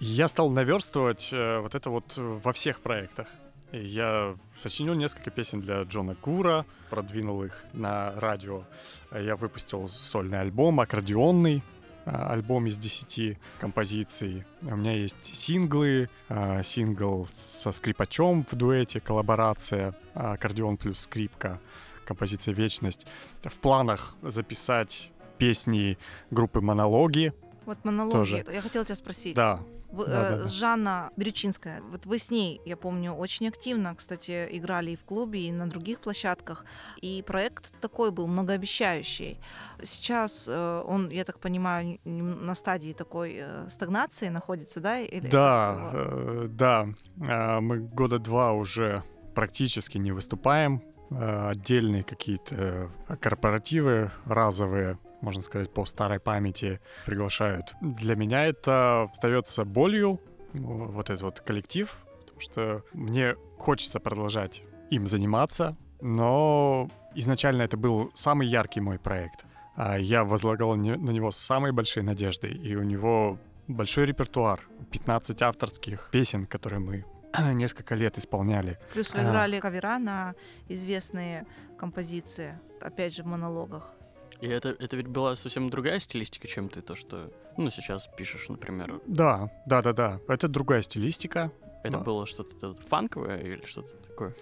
И я стал наверстывать э, вот это вот во всех проектах. Я сочинил несколько песен для Джона Гура, продвинул их на радио. Я выпустил сольный альбом, аккордеонный, э, альбом из 10 композиций. У меня есть синглы, э, сингл со скрипачом в дуэте, коллаборация, а, аккордеон плюс скрипка, композиция «Вечность». В планах записать песни группы «Монологи».
Вот монологи.
Тоже.
Я хотела тебя спросить.
Да,
Вы,
Да,
э,
да.
Жанна Брючинская, вот вы с ней, я помню, очень активно, кстати, играли и в клубе, и на других площадках. И проект такой был многообещающий. Сейчас э, он, я так понимаю, на стадии такой э, стагнации находится, да? Или
Да, э, да. А, Мы года два уже практически не выступаем. А, Отдельные какие-то э, корпоративы разовые, можно сказать, по старой памяти приглашают. Для меня это остается болью, вот этот вот коллектив, потому что мне хочется продолжать им заниматься, но изначально это был самый яркий мой проект. А Я возлагал на него самые большие надежды, и у него большой репертуар, 15 авторских песен, которые мы [clears throat] несколько лет исполняли.
Плюс вы
а.
играли кавера на известные композиции, опять же, в монологах.
И это, это ведь была совсем другая стилистика, чем ты то, что ну, сейчас пишешь, например.
Да, да, да, да. Это другая стилистика.
Это
Да.
было что-то фанковое или что-то такое?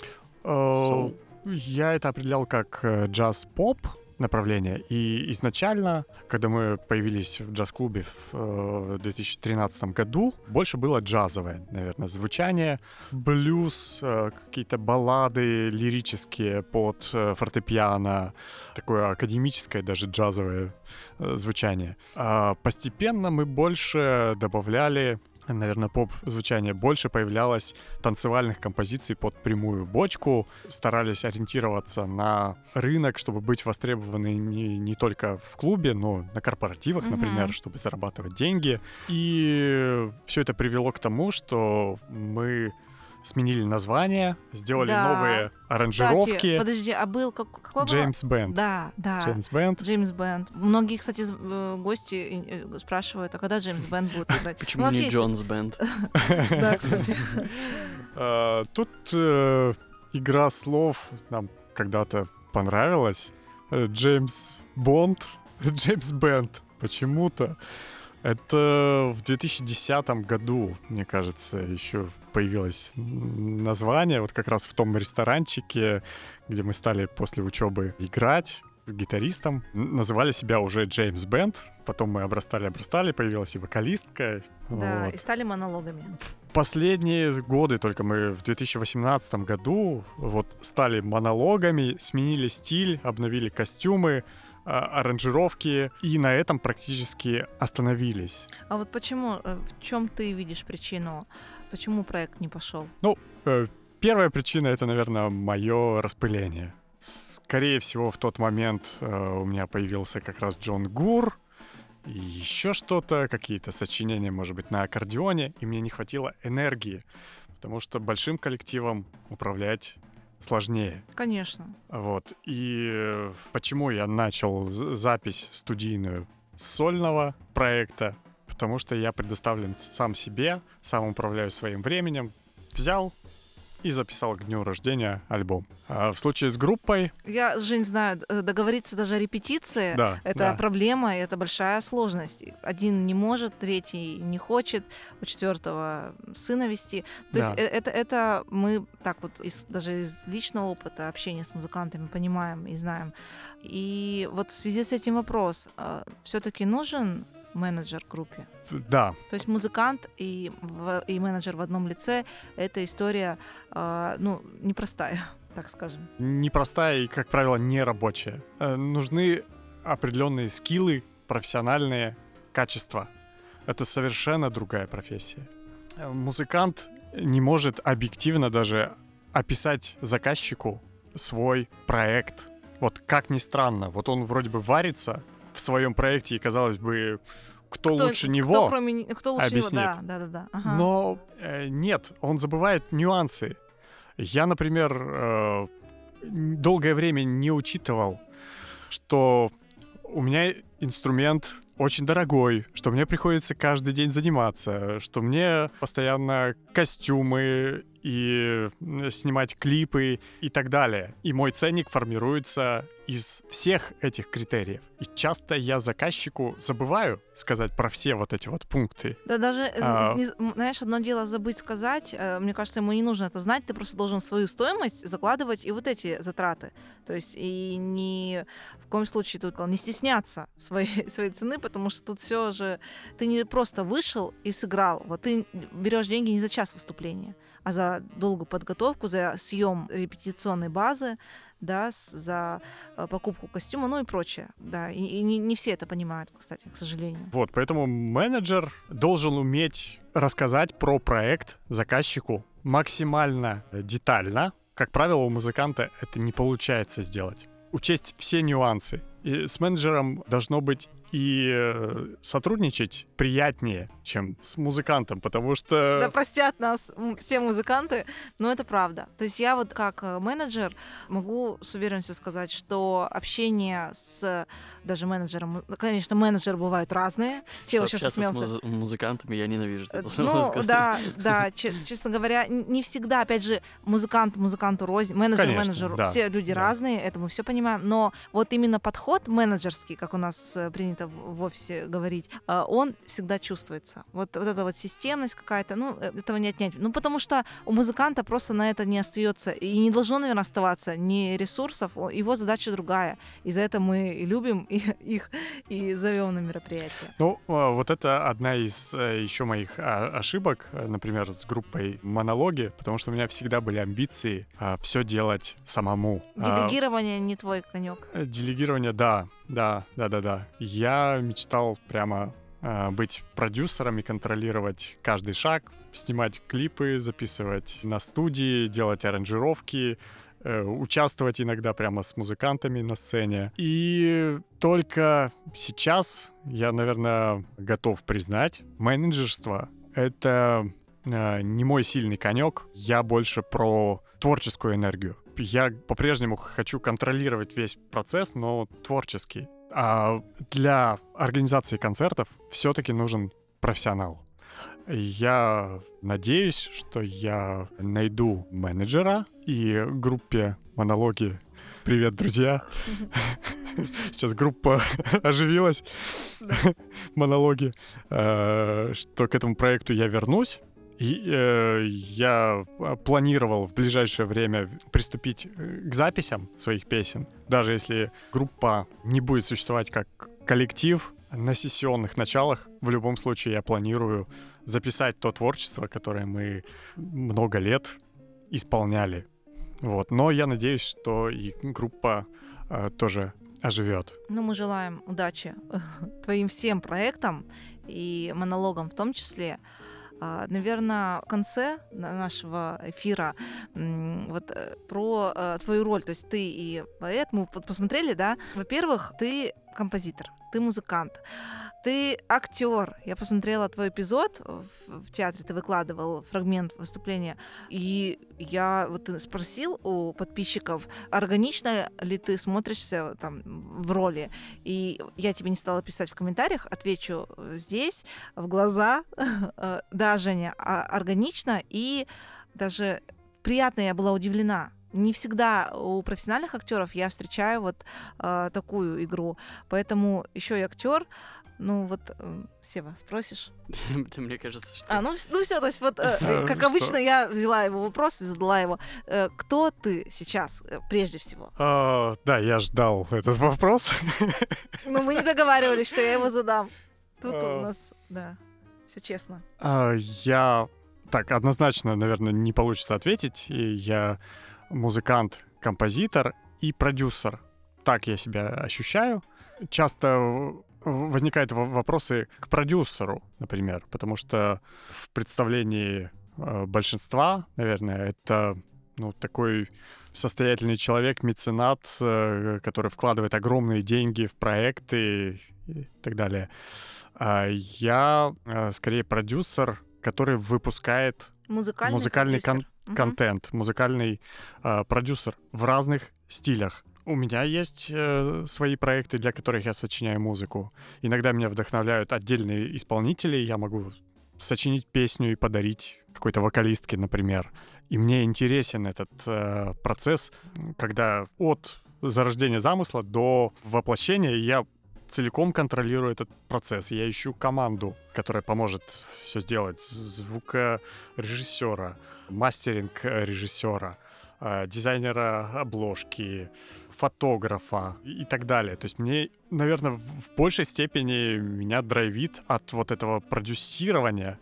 Э. Я это определял как э, джаз-поп направление. И изначально, когда мы появились в джаз-клубе в э, 2013 году, больше было джазовое, наверное, звучание. Блюз, э, какие-то баллады лирические под э, фортепиано, такое академическое даже джазовое э, звучание. А постепенно мы больше добавляли наверное, поп-звучание больше появлялось танцевальных композиций под прямую бочку, старались ориентироваться на рынок, чтобы быть востребованы не, только в клубе, но на корпоративах,
Мгм.
например, чтобы зарабатывать деньги. И все это привело к тому, что мы сменили название, сделали
Да.
новые аранжировки.
Кстати, подожди, а был как, какой был?
Джеймс Бенд.
Да, да.
Джеймс Бенд.
Джеймс Бенд. Многие, кстати, э, гости э, спрашивают, а когда Джеймс Бенд будет играть? [laughs]
Почему не Джонс Бенд? [laughs]
Да, кстати. [laughs]
А, Тут э, игра слов нам когда-то понравилась. Э, Джеймс Бонд, Джеймс Бенд. Почему-то. Это в 2010 году, мне кажется, еще появилось название. Вот как раз в том ресторанчике, где мы стали после учебы играть с гитаристом. Называли себя уже Джеймс Бенд. Потом мы обрастали-обрастали, появилась и вокалистка.
Да,
Вот
и стали монологами.
последние годы только мы в 2018 году вот стали монологами, сменили стиль, обновили костюмы, аранжировки и на этом практически остановились.
А вот почему, э, в чем ты видишь причину Почему проект не пошел?
Э, Первая причина это, наверное, мое распыление. Скорее всего, в тот момент э, у меня появился как раз Джон Гур и еще что-то, какие-то сочинения, может быть, на аккордеоне, и мне не хватило энергии, потому что большим коллективом управлять сложнее.
Конечно.
Вот. И э, почему я начал запись студийную с сольного проекта? Потому что я предоставлен сам себе, сам управляю своим временем. Взял и записал к дню рождения альбом. А в случае с группой,
Я, Жень, знаю, д- договориться даже о репетиции
да,
это
да.
проблема, это большая сложность. Один не может, третий не хочет, у четвертого сына вести. То есть
Да.
э- это, это мы так вот из, даже из личного опыта общения с музыкантами понимаем и знаем. И вот в связи с этим вопрос: все-таки нужен менеджер группе?
Да,
То есть музыкант и, и менеджер в одном лице это история, э, ну, непростая, [laughs] так скажем.
непростая и, как правило, не рабочая. Э, Нужны определенные скиллы, профессиональные качества. Это совершенно другая профессия. Э, Музыкант не может объективно даже описать заказчику свой проект. Вот как ни странно, вот он вроде бы варится в своем проекте, и казалось бы, кто, лучше
кто,
него,
кроме, не- кто лучше
объяснит.
него, да, да, да, да. ага.
но э, нет, он забывает нюансы. Я, например, э, долгое время не учитывал, что у меня инструмент очень дорогой, что мне приходится каждый день заниматься, что мне постоянно костюмы и снимать клипы и так далее. И мой ценник формируется из всех этих критериев. И часто я заказчику забываю сказать про все вот эти вот пункты.
Да даже, э,
А.
не- знаешь, одно дело забыть сказать, э, мне кажется, ему не нужно это знать, ты просто должен свою стоимость закладывать и вот эти затраты. То есть и не в коем случае тут не стесняться своей, [laughs] своей цены, потому что тут все же ты не просто вышел и сыграл, вот ты берешь деньги не за час выступления, а за долгую подготовку, за съем репетиционной базы, да, за э, покупку костюма, ну и прочее, да, и, и не, не все это понимают, кстати, к сожалению.
Вот, поэтому менеджер должен уметь рассказать про проект заказчику максимально детально. Как правило, у музыканта это не получается сделать. Учесть все нюансы. И с менеджером должно быть и э, сотрудничать приятнее, чем с музыкантом, потому что...
Да простят нас все музыканты, но это правда. То есть я вот как э, менеджер могу с уверенностью сказать, что общение с даже менеджером, ну, конечно, менеджеры бывают разные.
Что
сейчас
общаться с
посмеялся.
муз- музыкантами я ненавижу.
Э,
это
Ну, да, [laughs] да, че- честно говоря, не всегда, опять же, музыкант музыканту рознь, менеджер
Конечно,
менеджеру,
да,
все люди
да.
разные, это мы все понимаем, но вот именно подход менеджерский, как у нас принято в в офисе говорить, э, он всегда чувствуется. Вот, вот эта вот системность какая-то, ну, э, этого не отнять. Ну, потому что у музыканта просто на это не остается, и не должно, наверное, оставаться ни ресурсов, его задача другая. И за это мы и любим [laughs] и- их, и зовем на мероприятия.
Ну, а, вот это одна из еще моих а, ошибок, э, например, с группой монологи, потому что у меня всегда были амбиции все делать самому. А,
Делегирование не твой конек.
Э, Делегирование, да, да, да, да, да. Я мечтал прямо э, быть продюсером и контролировать каждый шаг, снимать клипы, записывать на студии, делать аранжировки, э, участвовать иногда прямо с музыкантами на сцене. И только сейчас я, наверное, готов признать, менеджерство — это э, не мой сильный конек. Я больше про творческую энергию. Я по-прежнему хочу контролировать весь процесс, но творческий. А для организации концертов все-таки нужен профессионал. Я надеюсь, что я найду менеджера и группе монологи. Привет, друзья. [laughs] Сейчас группа [laughs] оживилась. [laughs] Монологи. Э, Что к этому проекту я вернусь. Э, я э, планировал в ближайшее время приступить э, к записям своих песен. Даже если группа не будет существовать как коллектив, на сессионных началах в любом случае я планирую записать то творчество, которое мы много лет исполняли. Вот. Но я надеюсь, что и группа э, тоже оживет.
Ну, мы желаем удачи твоим всем проектам и монологам в том числе. Наверное, в конце нашего эфира вот э, про э, твою роль. То есть ты и поэт, мы посмотрели, да? Во-первых, ты композитор, ты музыкант. Ты актер. Я посмотрела твой эпизод в, в театре, ты выкладывал фрагмент выступления, и я вот спросил у подписчиков, органично ли ты смотришься там в роли. И я тебе не стала писать в комментариях, отвечу здесь, в глаза. [laughs] Да, Женя, а, органично и даже приятно я была удивлена не всегда у профессиональных актеров я встречаю вот э, такую игру. Поэтому еще и актер, ну вот, э, Сева, спросишь? [laughs]
Да мне кажется, что...
А, ну, ну все, то есть вот, э, э [laughs] как обычно, я взяла его вопрос и задала его. Э, кто ты сейчас, э, прежде всего?
А, да, я ждал этот вопрос. [laughs]
Ну, мы не договаривались, что я его задам. Тут у а. нас, да, все честно.
А, я... Так, однозначно, наверное, не получится ответить. И я музыкант, композитор и продюсер. Так я себя ощущаю. Часто возникают вопросы к продюсеру, например, потому что в представлении э, большинства, наверное, это ну, такой состоятельный человек, меценат, э, который вкладывает огромные деньги в проекты и так далее. А я э, скорее продюсер, который выпускает
музыкальный,
музыкальный кон- контент, музыкальный продюсер в разных стилях. У меня есть э, свои проекты, для которых я сочиняю музыку. Иногда меня вдохновляют отдельные исполнители, я могу сочинить песню и подарить какой-то вокалистке, например. И мне интересен этот э, процесс, когда от зарождения замысла до воплощения я целиком контролирую этот процесс. Я ищу команду, которая поможет все сделать. Звукорежиссера, мастеринг режиссера, э, дизайнера обложки, фотографа и так далее. То есть мне, наверное, в большей степени меня драйвит от вот этого продюсирования.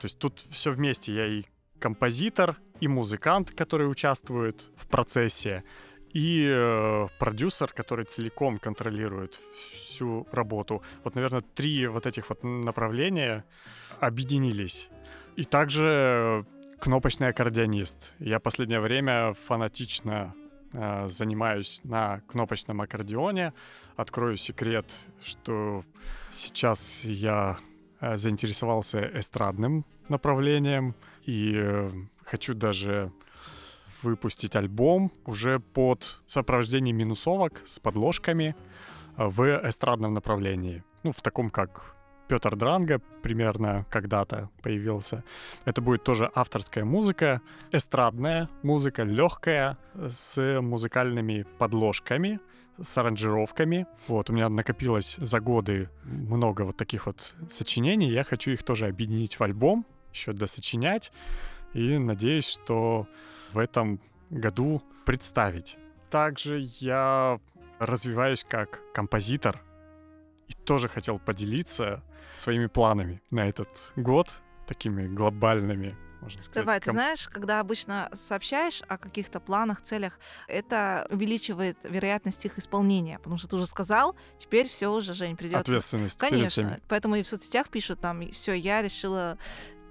То есть тут все вместе. Я и композитор, и музыкант, который участвует в процессе, и э, продюсер, который целиком контролирует всю работу. Вот, наверное, три вот этих вот направления объединились. И также кнопочный аккордеонист. Я последнее время фанатично э, занимаюсь на кнопочном аккордеоне. Открою секрет, что сейчас я э, заинтересовался эстрадным направлением и э, хочу даже выпустить альбом уже под сопровождение минусовок с подложками э, в эстрадном направлении. Ну, в таком как Петр Дранга примерно когда-то появился. Это будет тоже авторская музыка, эстрадная музыка, легкая, с музыкальными подложками, с аранжировками. Вот, у меня накопилось за годы много вот таких вот сочинений. Я хочу их тоже объединить в альбом, еще досочинять. И надеюсь, что в этом году представить. Также я развиваюсь как композитор и тоже хотел поделиться своими планами на этот год, такими глобальными, можно сказать.
Давай, ты знаешь, когда обычно сообщаешь о каких-то планах, целях, это увеличивает вероятность их исполнения, потому что ты уже сказал, теперь все уже, Жень, придется.
Ответственность.
Конечно. Поэтому и в соцсетях пишут там, все, я решила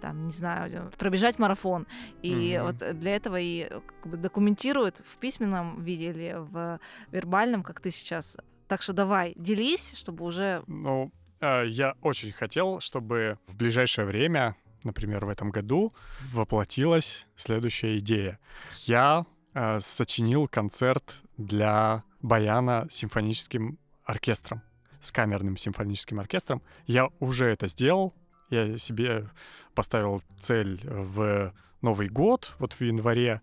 там, не знаю, пробежать марафон. И mm-hmm. вот для этого и как бы документируют в письменном виде или в вербальном, как ты сейчас. Так что давай, делись, чтобы уже...
Ну, э, я очень хотел, чтобы в ближайшее время, например, в этом году, воплотилась следующая идея. Я э, сочинил концерт для баяна с симфоническим оркестром, с камерным симфоническим оркестром. Я уже это сделал, я себе поставил цель в Новый год, вот в январе.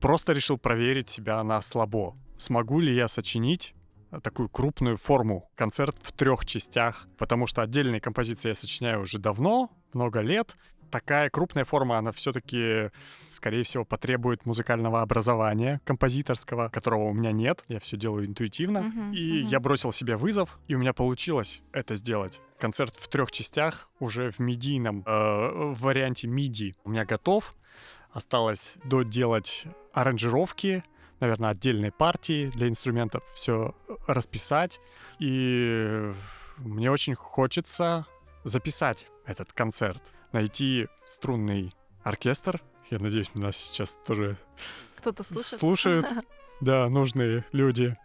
Просто решил проверить себя на слабо. Смогу ли я сочинить такую крупную форму, концерт в трех частях, потому что отдельные композиции я сочиняю уже давно, много лет, такая крупная форма, она все-таки, скорее всего, потребует музыкального образования композиторского, которого у меня нет. Я все делаю интуитивно. Uh-huh, и uh-huh. я бросил себе вызов, и у меня получилось это сделать. Концерт в трех частях, уже в медийном э, варианте MIDI у меня готов. Осталось доделать аранжировки, наверное, отдельные партии для инструментов, все расписать. И мне очень хочется записать этот концерт найти струнный оркестр. Я надеюсь, нас сейчас тоже
Кто-то слушает?
слушают. [laughs] Да, нужные люди.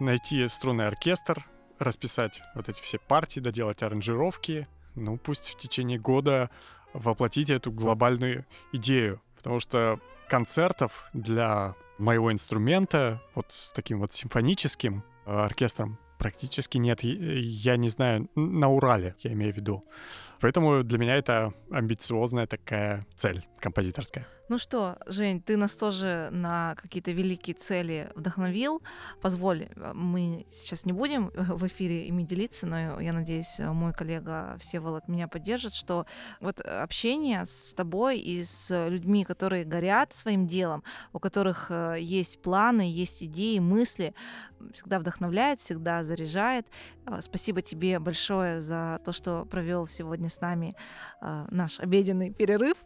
Найти струнный оркестр, расписать вот эти все партии, доделать аранжировки. Ну, пусть в течение года воплотить эту глобальную идею. Потому что концертов для моего инструмента, вот с таким вот симфоническим э, оркестром, практически нет. Я не знаю, на Урале, я имею в виду. Поэтому для меня это амбициозная такая цель композиторская.
Ну что, Жень, ты нас тоже на какие-то великие цели вдохновил. Позволь, мы сейчас не будем в эфире ими делиться, но я надеюсь, мой коллега Всеволод меня поддержит, что вот общение с тобой и с людьми, которые горят своим делом, у которых э, есть планы, есть идеи, мысли, всегда вдохновляет, всегда заряжает. Э, Спасибо тебе большое за то, что провел сегодня с нами э, наш обеденный перерыв.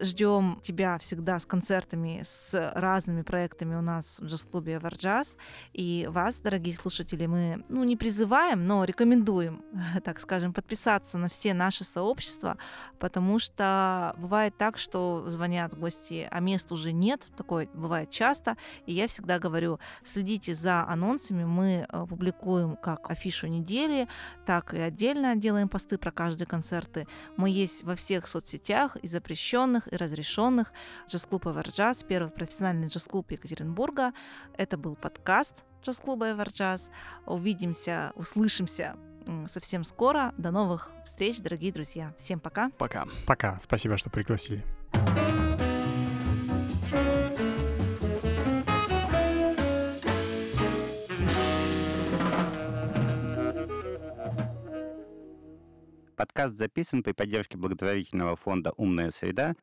Ждем тебя всегда с концертами, с разными проектами у нас в джаз-клубе Everjazz. И вас, дорогие слушатели, мы ну, не призываем, но рекомендуем, [laughs] так скажем, подписаться на все наши сообщества, потому что бывает так, что звонят гости, а мест уже нет. Такое бывает часто. И я всегда говорю, следите за анонсами. Мы э, публикуем как афишу недели, так и отдельно делаем посты про каждые концерты. Мы есть во всех соцсетях, и запрещенных, и разрешенных. Джаз-клуб Everjazz, первый профессиональный джаз-клуб Екатеринбурга. Это был подкаст джаз-клуба Everjazz. Увидимся, услышимся совсем скоро. До новых встреч, дорогие друзья. Всем пока.
Пока.
Пока. Спасибо, что пригласили.
Подкаст записан при поддержке благотворительного фонда «Умная среда»